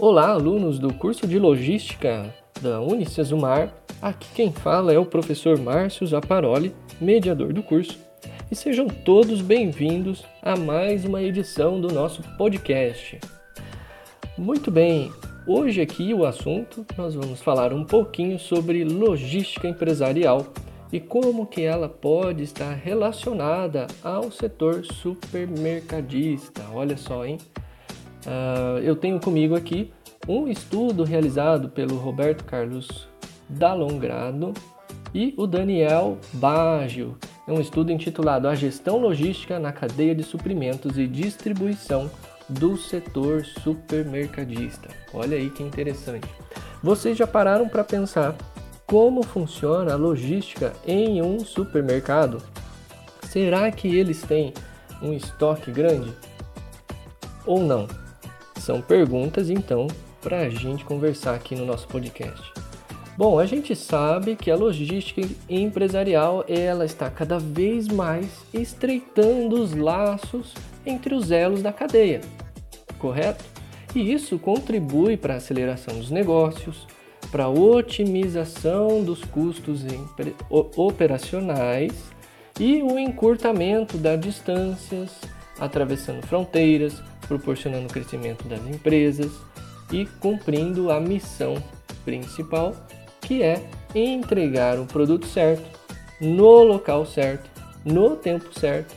Olá, alunos do curso de Logística da Unicesumar. Aqui quem fala é o professor Márcio Zaparoli, mediador do curso. E sejam todos bem-vindos a mais uma edição do nosso podcast. Muito bem, hoje aqui o assunto nós vamos falar um pouquinho sobre logística empresarial e como que ela pode estar relacionada ao setor supermercadista. Olha só, hein? Uh, eu tenho comigo aqui um estudo realizado pelo Roberto Carlos Dalongrado e o Daniel Baggio. É um estudo intitulado A Gestão Logística na Cadeia de Suprimentos e Distribuição do Setor Supermercadista. Olha aí que interessante. Vocês já pararam para pensar como funciona a logística em um supermercado? Será que eles têm um estoque grande ou não? São perguntas, então, para a gente conversar aqui no nosso podcast. Bom, a gente sabe que a logística empresarial ela está cada vez mais estreitando os laços entre os elos da cadeia, correto? E isso contribui para a aceleração dos negócios, para a otimização dos custos operacionais e o encurtamento das distâncias, atravessando fronteiras, proporcionando crescimento das empresas e cumprindo a missão principal, que é entregar o produto certo, no local certo, no tempo certo,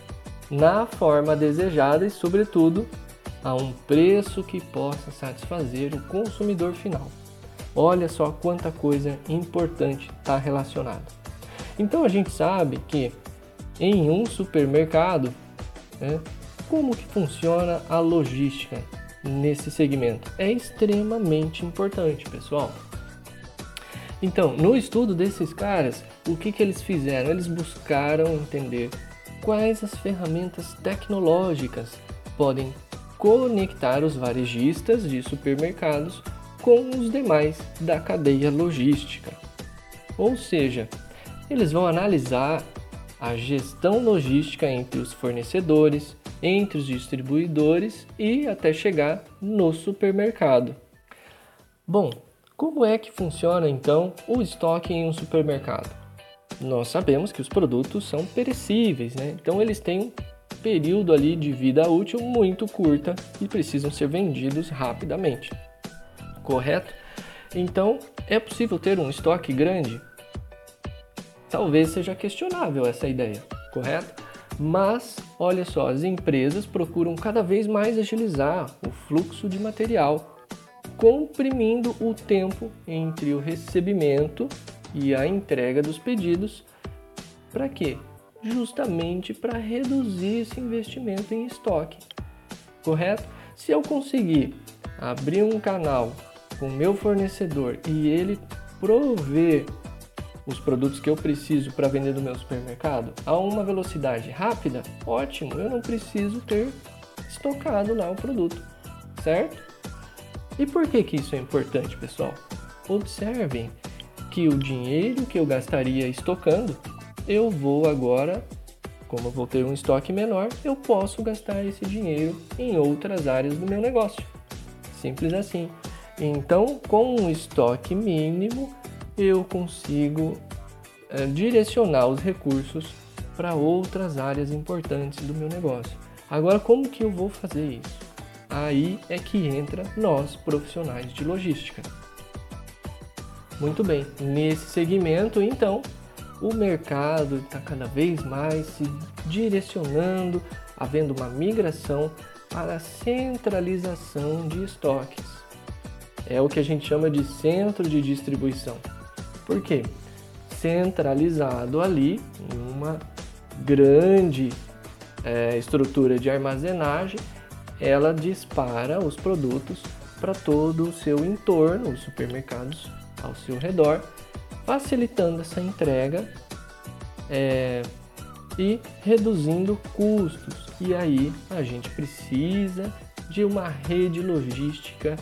na forma desejada e, sobretudo, a um preço que possa satisfazer o consumidor final. Olha só quanta coisa importante está relacionada. Então a gente sabe que em um supermercado, né, como que funciona a logística nesse segmento? É extremamente importante, pessoal. Então, no estudo desses caras, o que, que eles fizeram? Eles buscaram entender quais as ferramentas tecnológicas podem conectar os varejistas de supermercados com os demais da cadeia logística. Ou seja, eles vão analisar a gestão logística entre os fornecedores, entre os distribuidores e até chegar no supermercado. Bom, como é que funciona então o estoque em um supermercado? Nós sabemos que os produtos são perecíveis, né? então eles têm um período ali de vida útil muito curta e precisam ser vendidos rapidamente. Correto? Então, é possível ter um estoque grande? Talvez seja questionável essa ideia, correto? Mas, olha só, as empresas procuram cada vez mais agilizar o fluxo de material, comprimindo o tempo entre o recebimento e a entrega dos pedidos. Para quê? Justamente para reduzir esse investimento em estoque. Correto? Se eu conseguir abrir um canal com meu fornecedor e ele prover os produtos que eu preciso para vender no meu supermercado a uma velocidade rápida, ótimo, eu não preciso ter estocado lá o produto, certo? E por que, que isso é importante, pessoal? Observem que o dinheiro que eu gastaria estocando, eu vou agora, como eu vou ter um estoque menor, eu posso gastar esse dinheiro em outras áreas do meu negócio. Simples assim. Então, com um estoque mínimo, eu consigo é, direcionar os recursos para outras áreas importantes do meu negócio. Agora, como que eu vou fazer isso? Aí é que entra nós, profissionais de logística. Muito bem, nesse segmento, então, o mercado está cada vez mais se direcionando, havendo uma migração para a centralização de estoques. É o que a gente chama de centro de distribuição. Por quê? Centralizado ali em uma grande é, estrutura de armazenagem, ela dispara os produtos para todo o seu entorno, os supermercados ao seu redor, facilitando essa entrega é, e reduzindo custos. E aí a gente precisa de uma rede logística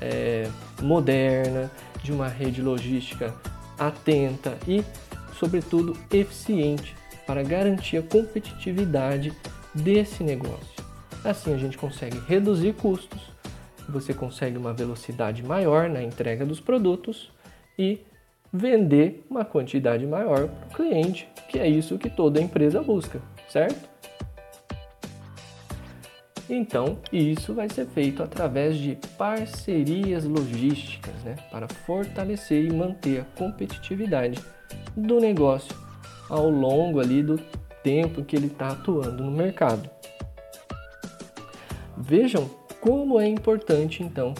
é, moderna, de uma rede logística atenta e, sobretudo, eficiente para garantir a competitividade desse negócio. Assim a gente consegue reduzir custos, você consegue uma velocidade maior na entrega dos produtos e vender uma quantidade maior para o cliente, que é isso que toda empresa busca, certo? Então, isso vai ser feito através de parcerias logísticas, né, para fortalecer e manter a competitividade do negócio ao longo ali do tempo que ele está atuando no mercado. Vejam como é importante então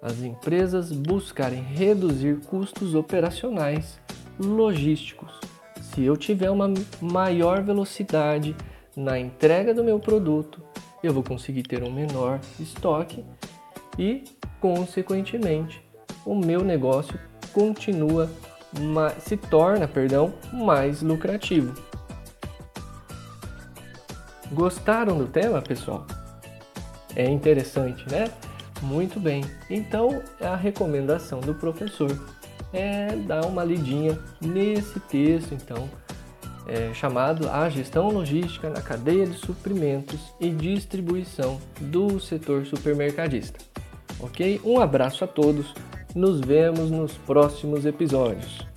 as empresas buscarem reduzir custos operacionais logísticos. Se eu tiver uma maior velocidade na entrega do meu produto, eu vou conseguir ter um menor estoque e, consequentemente, o meu negócio continua se torna, perdão, mais lucrativo. Gostaram do tema, pessoal? É interessante, né? Muito bem. Então, a recomendação do professor é dar uma lidinha nesse texto, então, é, chamado A Gestão Logística na Cadeia de Suprimentos e Distribuição do Setor Supermercadista. Ok? Um abraço a todos, nos vemos nos próximos episódios.